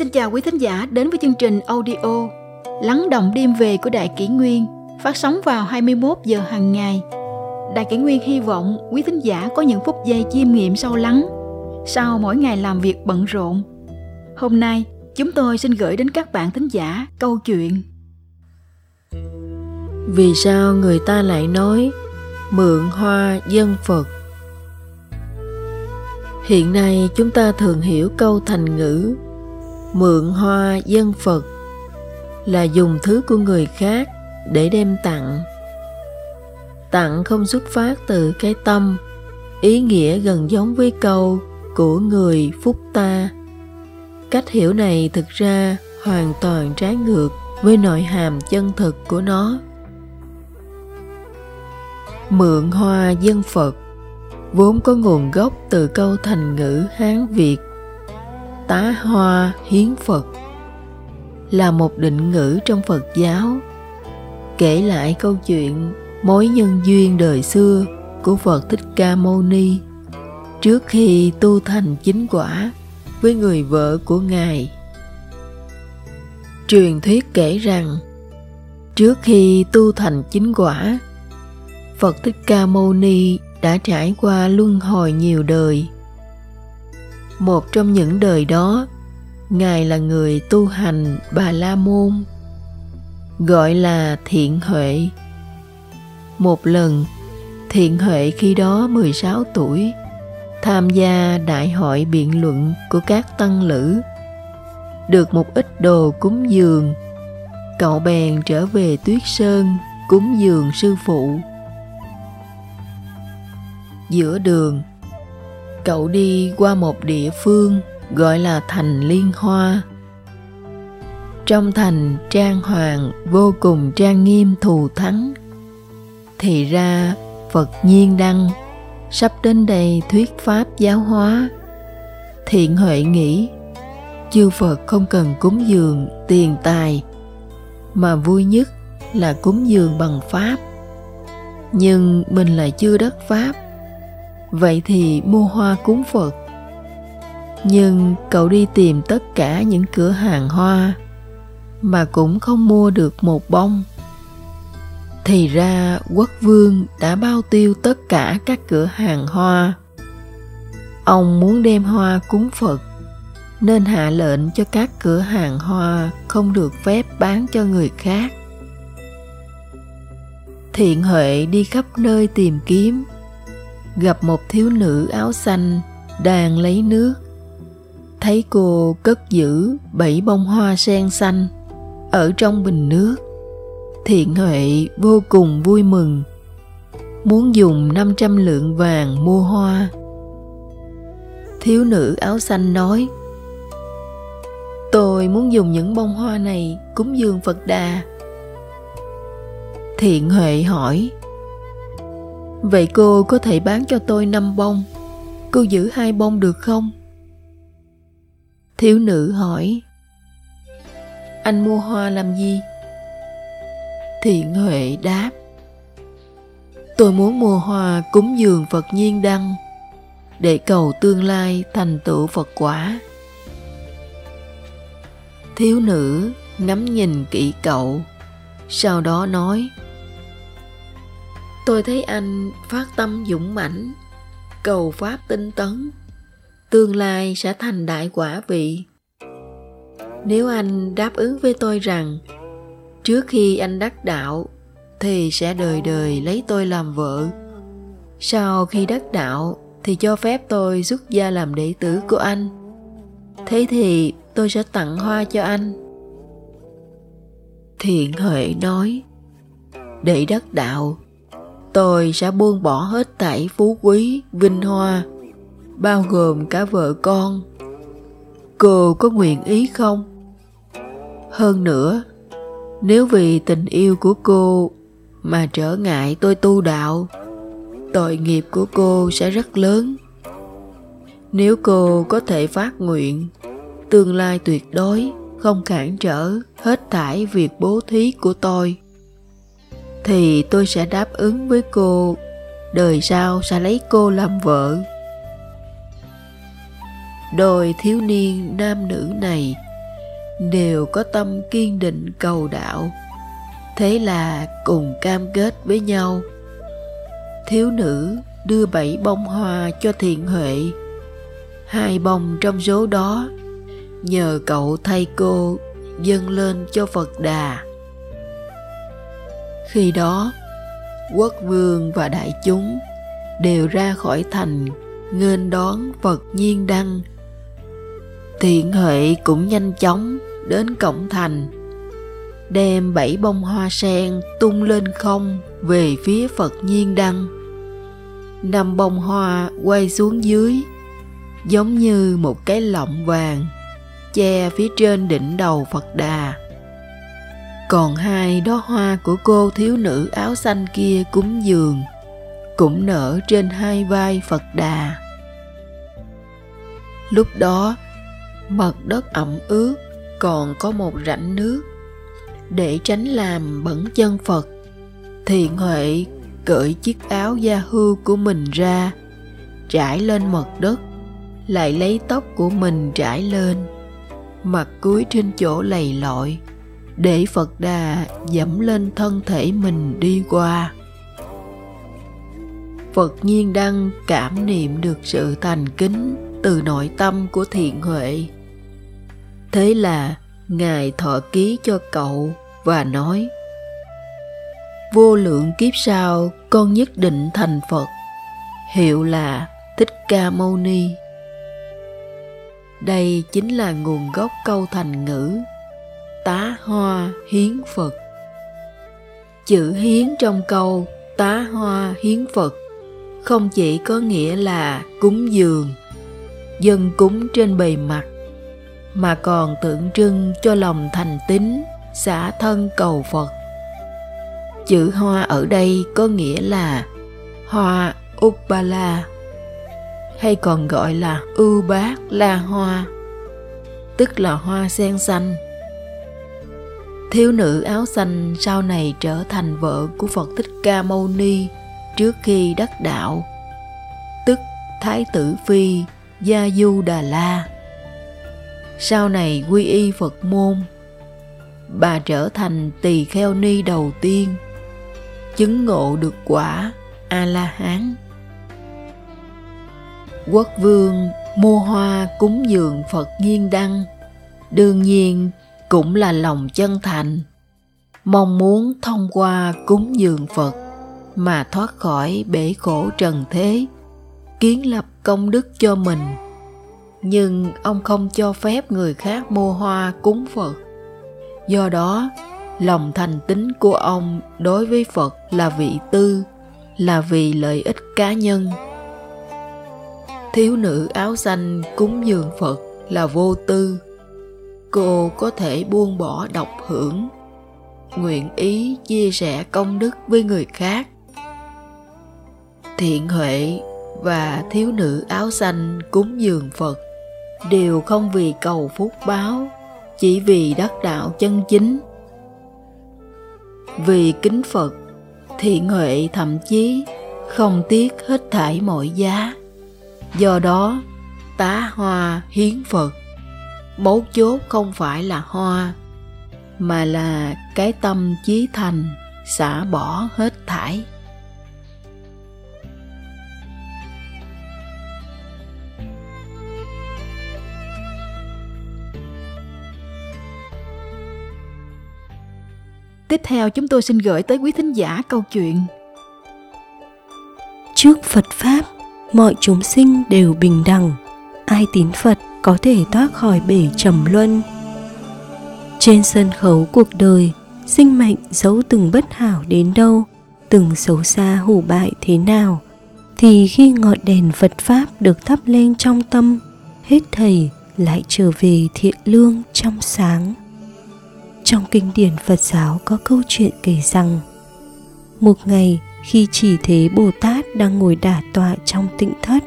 Xin chào quý thính giả đến với chương trình audio Lắng động đêm về của Đại Kỷ Nguyên phát sóng vào 21 giờ hàng ngày. Đại Kỷ Nguyên hy vọng quý thính giả có những phút giây chiêm nghiệm sâu lắng sau mỗi ngày làm việc bận rộn. Hôm nay, chúng tôi xin gửi đến các bạn thính giả câu chuyện Vì sao người ta lại nói mượn hoa dân Phật? Hiện nay chúng ta thường hiểu câu thành ngữ mượn hoa dân Phật là dùng thứ của người khác để đem tặng. Tặng không xuất phát từ cái tâm, ý nghĩa gần giống với câu của người phúc ta. Cách hiểu này thực ra hoàn toàn trái ngược với nội hàm chân thực của nó. Mượn hoa dân Phật vốn có nguồn gốc từ câu thành ngữ Hán Việt tá hoa hiến Phật là một định ngữ trong Phật giáo kể lại câu chuyện mối nhân duyên đời xưa của Phật Thích Ca Mâu Ni trước khi tu thành chính quả với người vợ của Ngài. Truyền thuyết kể rằng trước khi tu thành chính quả, Phật Thích Ca Mâu Ni đã trải qua luân hồi nhiều đời. Một trong những đời đó, Ngài là người tu hành Bà La Môn, gọi là Thiện Huệ. Một lần, Thiện Huệ khi đó 16 tuổi, tham gia đại hội biện luận của các tăng lữ. Được một ít đồ cúng dường, cậu bèn trở về Tuyết Sơn cúng dường sư phụ. Giữa đường, cậu đi qua một địa phương gọi là thành Liên Hoa. Trong thành, trang hoàng vô cùng trang nghiêm thù thắng. Thì ra, Phật Nhiên Đăng sắp đến đây thuyết pháp giáo hóa. Thiện Huệ nghĩ, chư Phật không cần cúng dường tiền tài, mà vui nhất là cúng dường bằng pháp. Nhưng mình lại chưa đắc pháp vậy thì mua hoa cúng phật. Nhưng cậu đi tìm tất cả những cửa hàng hoa mà cũng không mua được một bông. Thì ra quốc vương đã bao tiêu tất cả các cửa hàng hoa. Ông muốn đem hoa cúng phật, nên hạ lệnh cho các cửa hàng hoa không được phép bán cho người khác. Thiện huệ đi khắp nơi tìm kiếm gặp một thiếu nữ áo xanh đang lấy nước. Thấy cô cất giữ bảy bông hoa sen xanh ở trong bình nước. Thiện huệ vô cùng vui mừng, muốn dùng 500 lượng vàng mua hoa. Thiếu nữ áo xanh nói, tôi muốn dùng những bông hoa này cúng dường phật đà. Thiện huệ hỏi Vậy cô có thể bán cho tôi năm bông Cô giữ hai bông được không? Thiếu nữ hỏi Anh mua hoa làm gì? Thiện Huệ đáp Tôi muốn mua hoa cúng dường Phật nhiên đăng Để cầu tương lai thành tựu Phật quả Thiếu nữ ngắm nhìn kỹ cậu, Sau đó nói tôi thấy anh phát tâm dũng mãnh, cầu pháp tinh tấn. Tương lai sẽ thành đại quả vị. Nếu anh đáp ứng với tôi rằng, trước khi anh đắc đạo, thì sẽ đời đời lấy tôi làm vợ. Sau khi đắc đạo, thì cho phép tôi xuất gia làm đệ tử của anh. Thế thì tôi sẽ tặng hoa cho anh. Thiện huệ nói, để đắc đạo tôi sẽ buông bỏ hết thảy phú quý, vinh hoa, bao gồm cả vợ con. Cô có nguyện ý không? Hơn nữa, nếu vì tình yêu của cô mà trở ngại tôi tu đạo, tội nghiệp của cô sẽ rất lớn. Nếu cô có thể phát nguyện, tương lai tuyệt đối không cản trở hết thảy việc bố thí của tôi thì tôi sẽ đáp ứng với cô. Đời sau sẽ lấy cô làm vợ. Đôi thiếu niên nam nữ này đều có tâm kiên định cầu đạo. Thế là cùng cam kết với nhau. Thiếu nữ đưa bảy bông hoa cho thiện huệ. Hai bông trong số đó nhờ cậu thay cô dâng lên cho phật đà khi đó, quốc vương và đại chúng đều ra khỏi thành nghênh đón phật nhiên đăng. Thiện huệ cũng nhanh chóng đến cổng thành, đem bảy bông hoa sen tung lên không về phía phật nhiên đăng. Năm bông hoa quay xuống dưới, giống như một cái lọng vàng che phía trên đỉnh đầu phật đà còn hai đóa hoa của cô thiếu nữ áo xanh kia cúng dường, cũng nở trên hai vai phật đà. Lúc đó, mặt đất ẩm ướt, còn có một rãnh nước. Để tránh làm bẩn chân phật thiện huệ cởi chiếc áo da hưu của mình ra, trải lên mặt đất, lại lấy tóc của mình trải lên. Mặt cúi trên chỗ lầy lội để phật đà dẫm lên thân thể mình đi qua. Phật nhiên đăng cảm niệm được sự thành kính từ nội tâm của thiện huệ. Thế là ngài thọ ký cho cậu và nói, vô lượng kiếp sau, con nhất định thành phật. Hiệu là thích ca mâu ni. Đây chính là nguồn gốc câu thành ngữ tá hoa hiến phật. Chữ hiến trong câu tá hoa hiến phật không chỉ có nghĩa là cúng dường, dân cúng trên bề mặt, mà còn tượng trưng cho lòng thành tín, xả thân cầu phật. Chữ hoa ở đây có nghĩa là hoa upala, hay còn gọi là ưu bát la hoa, tức là hoa sen xanh thiếu nữ áo xanh sau này trở thành vợ của phật thích ca mâu ni trước khi đắc đạo. Tức thái tử phi gia du đà la. Sau này quy y phật môn, bà trở thành tỳ kheo ni đầu tiên, chứng ngộ được quả a la hán quốc vương mua hoa cúng dường phật nhiên đăng, đương nhiên cũng là lòng chân thành. Mong muốn thông qua cúng dường phật mà thoát khỏi bể khổ trần thế, kiến lập công đức cho mình. Nhưng ông không cho phép người khác mua hoa cúng phật. Do đó, lòng thành tín của ông đối với phật là vị tư, là vì lợi ích cá nhân. Thiếu nữ áo xanh cúng dường phật là vô tư cô có thể buông bỏ độc hưởng. Nguyện ý chia sẻ công đức với người khác. Thiện huệ và thiếu nữ áo xanh cúng dường phật đều không vì cầu phúc báo, chỉ vì đắc đạo chân chính. Vì kính phật, thiện huệ thậm chí không tiếc hết thảy mọi giá. Do đó, tá hoa hiến phật mấu chốt không phải là hoa mà là cái tâm chí thành xả bỏ hết thải Tiếp theo chúng tôi xin gửi tới quý thính giả câu chuyện Trước Phật Pháp, mọi chúng sinh đều bình đẳng. Ai tín Phật có thể thoát khỏi bể trầm luân. Trên sân khấu cuộc đời, sinh mệnh dẫu từng bất hảo đến đâu, từng xấu xa hủ bại thế nào, thì khi ngọn đèn Phật Pháp được thắp lên trong tâm, hết thầy lại trở về thiện lương trong sáng. Trong kinh điển Phật giáo có câu chuyện kể rằng Một ngày khi chỉ thế Bồ Tát đang ngồi đả tọa trong tịnh thất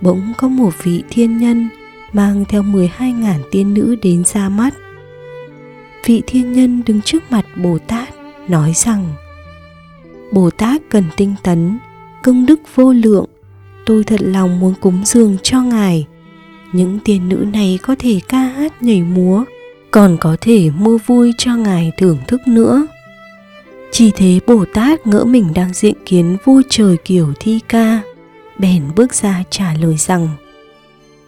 Bỗng có một vị thiên nhân mang theo 12.000 tiên nữ đến ra mắt. Vị thiên nhân đứng trước mặt Bồ Tát nói rằng Bồ Tát cần tinh tấn, công đức vô lượng Tôi thật lòng muốn cúng dường cho Ngài. Những tiên nữ này có thể ca hát nhảy múa còn có thể mua vui cho ngài thưởng thức nữa. Chỉ thế bồ tát ngỡ mình đang diện kiến vua trời kiểu thi ca bèn bước ra trả lời rằng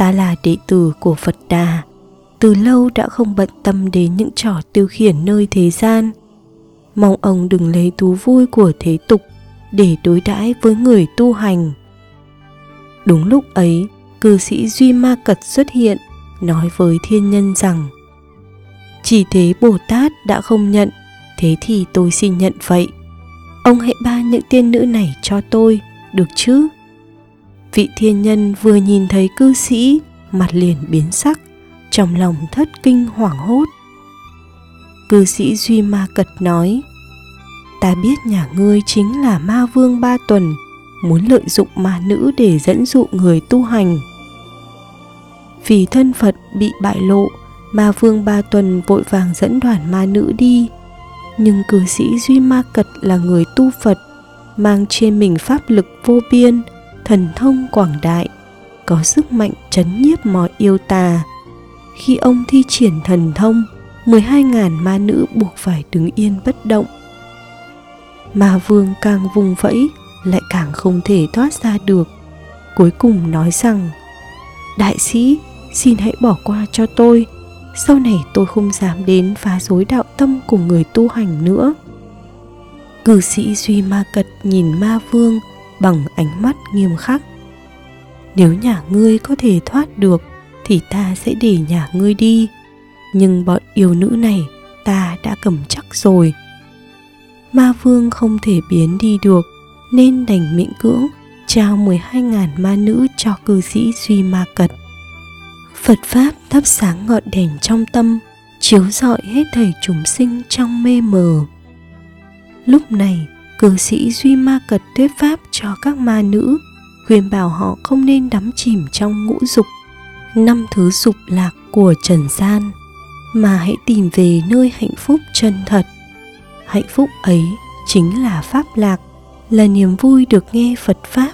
ta là đệ tử của phật đà. Từ lâu đã không bận tâm đến những trò tiêu khiển nơi thế gian. Mong ông đừng lấy thú vui của thế tục để đối đãi với người tu hành. Đúng lúc ấy, cư sĩ duy ma cật xuất hiện, nói với thiên nhân rằng, chỉ thế bồ tát đã không nhận, thế thì tôi xin nhận vậy. Ông hãy ban những tiên nữ này cho tôi, được chứ? Vị thiên nhân vừa nhìn thấy cư sĩ, mặt liền biến sắc, trong lòng thất kinh hoảng hốt. Cư sĩ duy ma cật nói, ta biết nhà ngươi chính là ma vương ba tuần, muốn lợi dụng ma nữ để dẫn dụ người tu hành. Vì thân phật bị bại lộ, ma vương ba tuần vội vàng dẫn đoàn ma nữ đi. Nhưng cư sĩ duy ma cật là người tu phật, mang trên mình pháp lực vô biên thần thông quảng đại, có sức mạnh chấn nhiếp mọi yêu tà. Khi ông thi triển thần thông 12.000 ma nữ buộc phải đứng yên bất động. Ma vương càng vùng vẫy, lại càng không thể thoát ra được. Cuối cùng nói rằng, đại sĩ, xin hãy bỏ qua cho tôi. Sau này tôi không dám đến phá rối đạo tâm của người tu hành nữa. Cử sĩ duy ma cật nhìn ma vương bằng ánh mắt nghiêm khắc nếu nhà ngươi có thể thoát được thì ta sẽ để nhà ngươi đi nhưng bọn yêu nữ này ta đã cầm chắc rồi ma vương không thể biến đi được nên đành miễn cưỡng trao 12.000 ma nữ cho cư sĩ Duy Ma Cật. Phật Pháp thắp sáng ngọn đèn trong tâm, chiếu rọi hết thảy chúng sinh trong mê mờ. Lúc này, cư sĩ Duy Ma Cật thuyết Pháp cho các ma nữ, khuyên bảo họ không nên đắm chìm trong ngũ dục, năm thứ dục lạc của trần gian, mà hãy tìm về nơi hạnh phúc chân thật. Hạnh phúc ấy chính là Pháp lạc, là niềm vui được nghe Phật Pháp,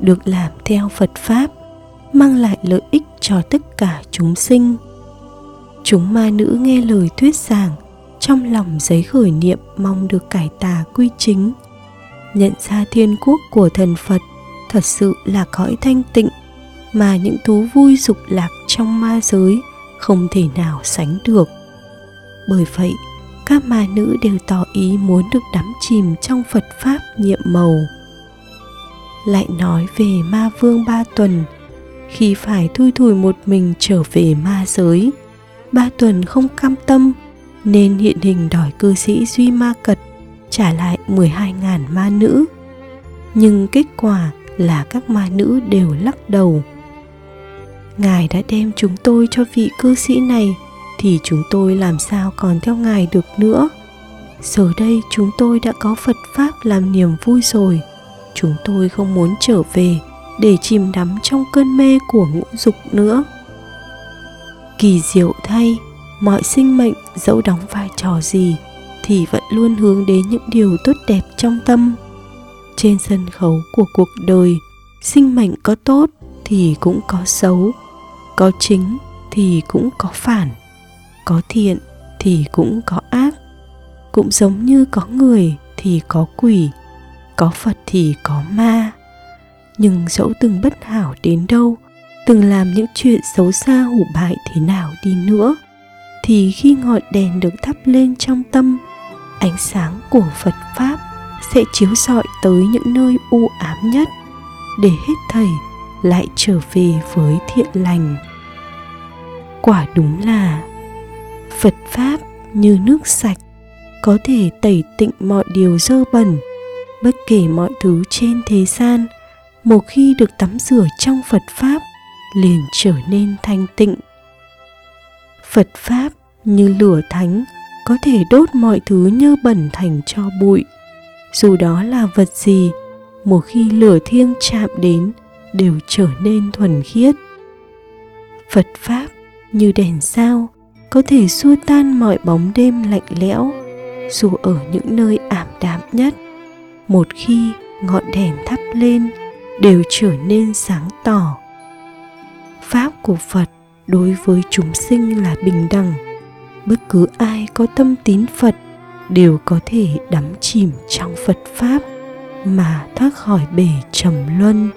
được làm theo Phật Pháp, mang lại lợi ích cho tất cả chúng sinh. Chúng ma nữ nghe lời thuyết giảng, trong lòng giấy khởi niệm mong được cải tà quy chính. Nhận ra thiên quốc của thần Phật thật sự là cõi thanh tịnh mà những thú vui dục lạc trong ma giới không thể nào sánh được. Bởi vậy, các ma nữ đều tỏ ý muốn được đắm chìm trong Phật Pháp nhiệm màu. Lại nói về ma vương ba tuần, khi phải thui thủi một mình trở về ma giới, ba tuần không cam tâm nên hiện hình đòi cư sĩ Duy Ma Cật trả lại 12.000 ma nữ. Nhưng kết quả là các ma nữ đều lắc đầu. Ngài đã đem chúng tôi cho vị cư sĩ này, thì chúng tôi làm sao còn theo ngài được nữa giờ đây chúng tôi đã có phật pháp làm niềm vui rồi chúng tôi không muốn trở về để chìm đắm trong cơn mê của ngũ dục nữa kỳ diệu thay, mọi sinh mệnh dẫu đóng vai trò gì thì vẫn luôn hướng đến những điều tốt đẹp trong tâm. Trên sân khấu của cuộc đời, sinh mệnh có tốt thì cũng có xấu, có chính thì cũng có phản, có thiện thì cũng có ác. Cũng giống như có người thì có quỷ, có phật thì có ma. Nhưng dẫu từng bất hảo đến đâu, từng làm những chuyện xấu xa hủ bại thế nào đi nữa, thì khi ngọn đèn được thắp lên trong tâm ánh sáng của phật pháp sẽ chiếu rọi tới những nơi u ám nhất, để hết thảy lại trở về với thiện lành quả đúng là Phật Pháp như nước sạch có thể tẩy tịnh mọi điều dơ bẩn, bất kể mọi thứ trên thế gian, một khi được tắm rửa trong Phật Pháp, liền trở nên thanh tịnh. Phật Pháp như lửa thánh có thể đốt mọi thứ như bẩn thành cho bụi. Dù đó là vật gì, một khi lửa thiêng chạm đến đều trở nên thuần khiết. Phật Pháp như đèn sao có thể xua tan mọi bóng đêm lạnh lẽo dù ở những nơi ảm đạm nhất một khi ngọn đèn thắp lên đều trở nên sáng tỏ pháp của phật đối với chúng sinh là bình đẳng bất cứ ai có tâm tín phật đều có thể đắm chìm trong phật pháp mà thoát khỏi bể trầm luân.